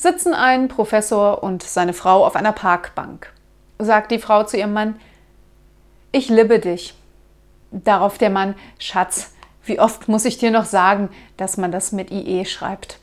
sitzen ein Professor und seine Frau auf einer Parkbank. Sagt die Frau zu ihrem Mann, ich liebe dich. Darauf der Mann, Schatz, wie oft muss ich dir noch sagen, dass man das mit IE schreibt?